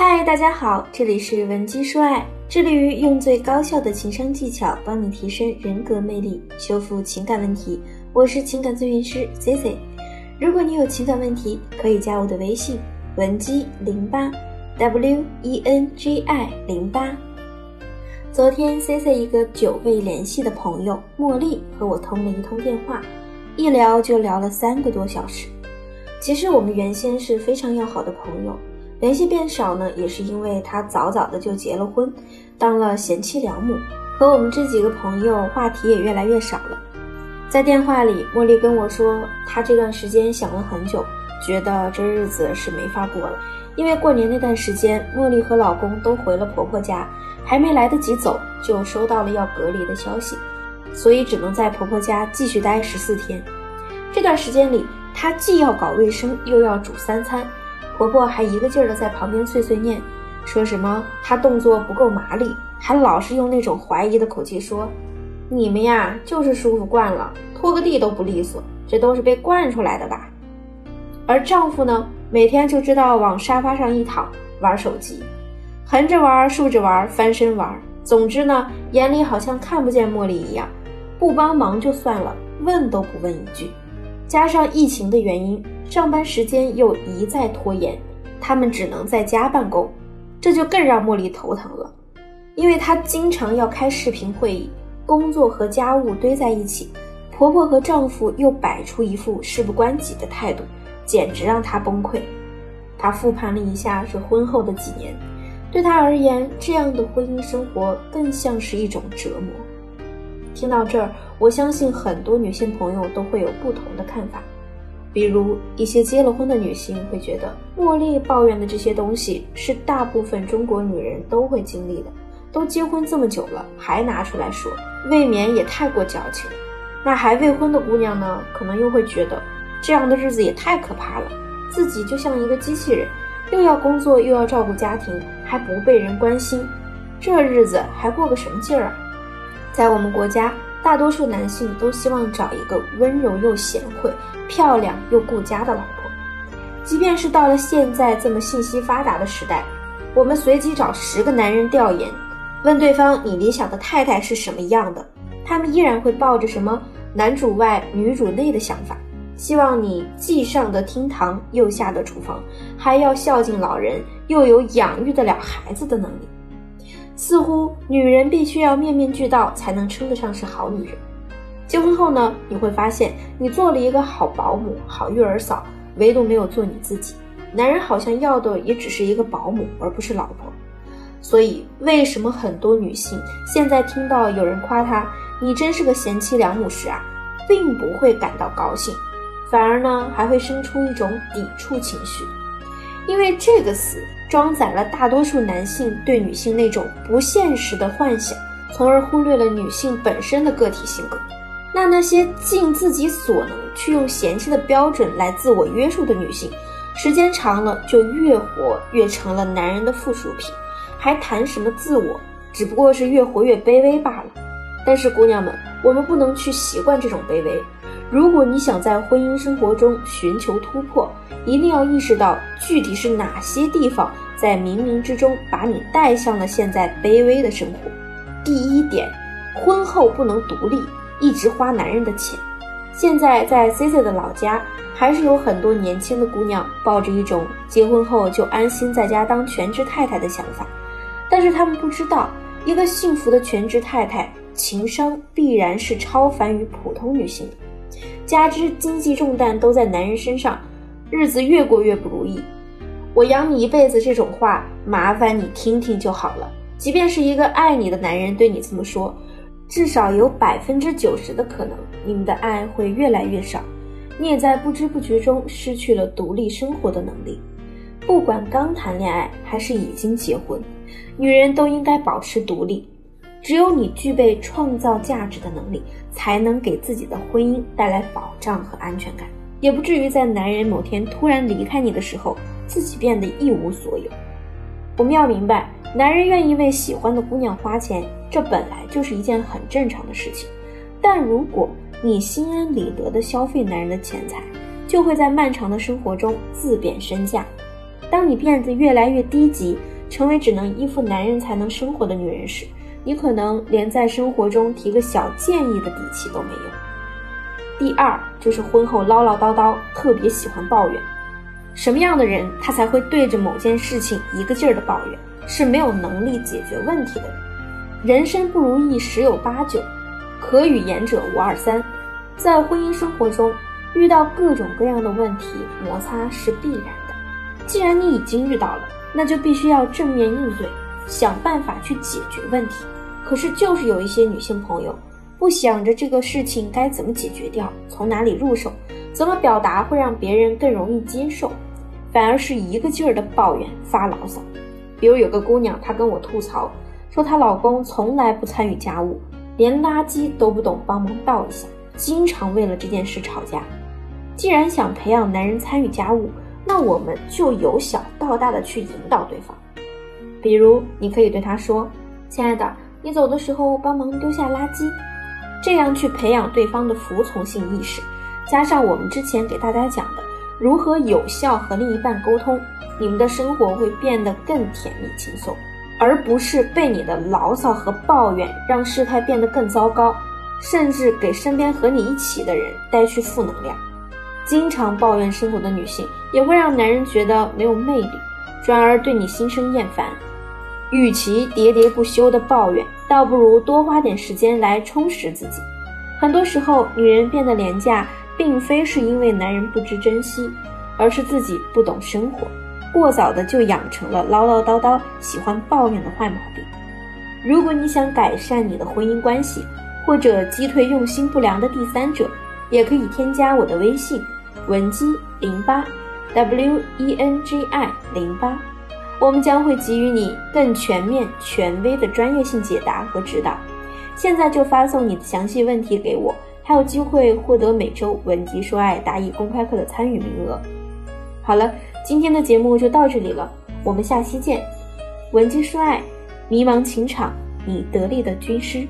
嗨，大家好，这里是文姬说爱，致力于用最高效的情商技巧帮你提升人格魅力，修复情感问题。我是情感咨询师 C C。如果你有情感问题，可以加我的微信文姬零八 W E N G I 零八。昨天 C C 一个久未联系的朋友茉莉和我通了一通电话，一聊就聊了三个多小时。其实我们原先是非常要好的朋友。联系变少呢，也是因为他早早的就结了婚，当了贤妻良母，和我们这几个朋友话题也越来越少了。在电话里，茉莉跟我说，她这段时间想了很久，觉得这日子是没法过了。因为过年那段时间，茉莉和老公都回了婆婆家，还没来得及走，就收到了要隔离的消息，所以只能在婆婆家继续待十四天。这段时间里，她既要搞卫生，又要煮三餐。婆婆还一个劲儿的在旁边碎碎念，说什么她动作不够麻利，还老是用那种怀疑的口气说：“你们呀，就是舒服惯了，拖个地都不利索，这都是被惯出来的吧？”而丈夫呢，每天就知道往沙发上一躺玩手机，横着玩、竖着玩、翻身玩，总之呢，眼里好像看不见茉莉一样，不帮忙就算了，问都不问一句。加上疫情的原因。上班时间又一再拖延，他们只能在家办公，这就更让茉莉头疼了，因为她经常要开视频会议，工作和家务堆在一起，婆婆和丈夫又摆出一副事不关己的态度，简直让她崩溃。她复盘了一下这婚后的几年，对她而言，这样的婚姻生活更像是一种折磨。听到这儿，我相信很多女性朋友都会有不同的看法。比如一些结了婚的女性会觉得，茉莉抱怨的这些东西是大部分中国女人都会经历的。都结婚这么久了，还拿出来说，未免也太过矫情。那还未婚的姑娘呢，可能又会觉得，这样的日子也太可怕了，自己就像一个机器人，又要工作又要照顾家庭，还不被人关心，这日子还过个什么劲儿啊？在我们国家。大多数男性都希望找一个温柔又贤惠、漂亮又顾家的老婆。即便是到了现在这么信息发达的时代，我们随机找十个男人调研，问对方你理想的太太是什么样的，他们依然会抱着什么男主外女主内的想法，希望你既上得厅堂又下得厨房，还要孝敬老人，又有养育得了孩子的能力。似乎女人必须要面面俱到才能称得上是好女人。结婚后呢，你会发现你做了一个好保姆、好育儿嫂，唯独没有做你自己。男人好像要的也只是一个保姆，而不是老婆。所以，为什么很多女性现在听到有人夸她“你真是个贤妻良母”时啊，并不会感到高兴，反而呢还会生出一种抵触情绪，因为这个词。装载了大多数男性对女性那种不现实的幻想，从而忽略了女性本身的个体性格。那那些尽自己所能去用嫌弃的标准来自我约束的女性，时间长了就越活越成了男人的附属品，还谈什么自我？只不过是越活越卑微罢了。但是姑娘们，我们不能去习惯这种卑微。如果你想在婚姻生活中寻求突破，一定要意识到具体是哪些地方在冥冥之中把你带向了现在卑微的生活。第一点，婚后不能独立，一直花男人的钱。现在在 C C 的老家，还是有很多年轻的姑娘抱着一种结婚后就安心在家当全职太太的想法，但是她们不知道，一个幸福的全职太太情商必然是超凡于普通女性的。加之经济重担都在男人身上，日子越过越不如意。我养你一辈子这种话，麻烦你听听就好了。即便是一个爱你的男人对你这么说，至少有百分之九十的可能，你们的爱会越来越少。你也在不知不觉中失去了独立生活的能力。不管刚谈恋爱还是已经结婚，女人都应该保持独立。只有你具备创造价值的能力，才能给自己的婚姻带来保障和安全感，也不至于在男人某天突然离开你的时候，自己变得一无所有。我们要明白，男人愿意为喜欢的姑娘花钱，这本来就是一件很正常的事情。但如果你心安理得地消费男人的钱财，就会在漫长的生活中自贬身价。当你变得越来越低级，成为只能依附男人才能生活的女人时，你可能连在生活中提个小建议的底气都没有。第二就是婚后唠唠叨叨，特别喜欢抱怨。什么样的人，他才会对着某件事情一个劲儿的抱怨？是没有能力解决问题的人。人生不如意十有八九，可与言者无二三。在婚姻生活中，遇到各种各样的问题，摩擦是必然的。既然你已经遇到了，那就必须要正面应对，想办法去解决问题。可是，就是有一些女性朋友，不想着这个事情该怎么解决掉，从哪里入手，怎么表达会让别人更容易接受，反而是一个劲儿的抱怨发牢骚。比如有个姑娘，她跟我吐槽，说她老公从来不参与家务，连垃圾都不懂帮忙倒一下，经常为了这件事吵架。既然想培养男人参与家务，那我们就由小到大的去引导对方。比如，你可以对他说：“亲爱的。”你走的时候帮忙丢下垃圾，这样去培养对方的服从性意识，加上我们之前给大家讲的如何有效和另一半沟通，你们的生活会变得更甜蜜轻松，而不是被你的牢骚和抱怨让事态变得更糟糕，甚至给身边和你一起的人带去负能量。经常抱怨生活的女性也会让男人觉得没有魅力，转而对你心生厌烦。与其喋喋不休的抱怨，倒不如多花点时间来充实自己。很多时候，女人变得廉价，并非是因为男人不知珍惜，而是自己不懂生活，过早的就养成了唠唠叨叨、喜欢抱怨的坏毛病。如果你想改善你的婚姻关系，或者击退用心不良的第三者，也可以添加我的微信文姬零八 w e n g i 零八。我们将会给予你更全面、权威的专业性解答和指导。现在就发送你的详细问题给我，还有机会获得每周文集说爱答疑公开课的参与名额。好了，今天的节目就到这里了，我们下期见。文姬说爱，迷茫情场，你得力的军师。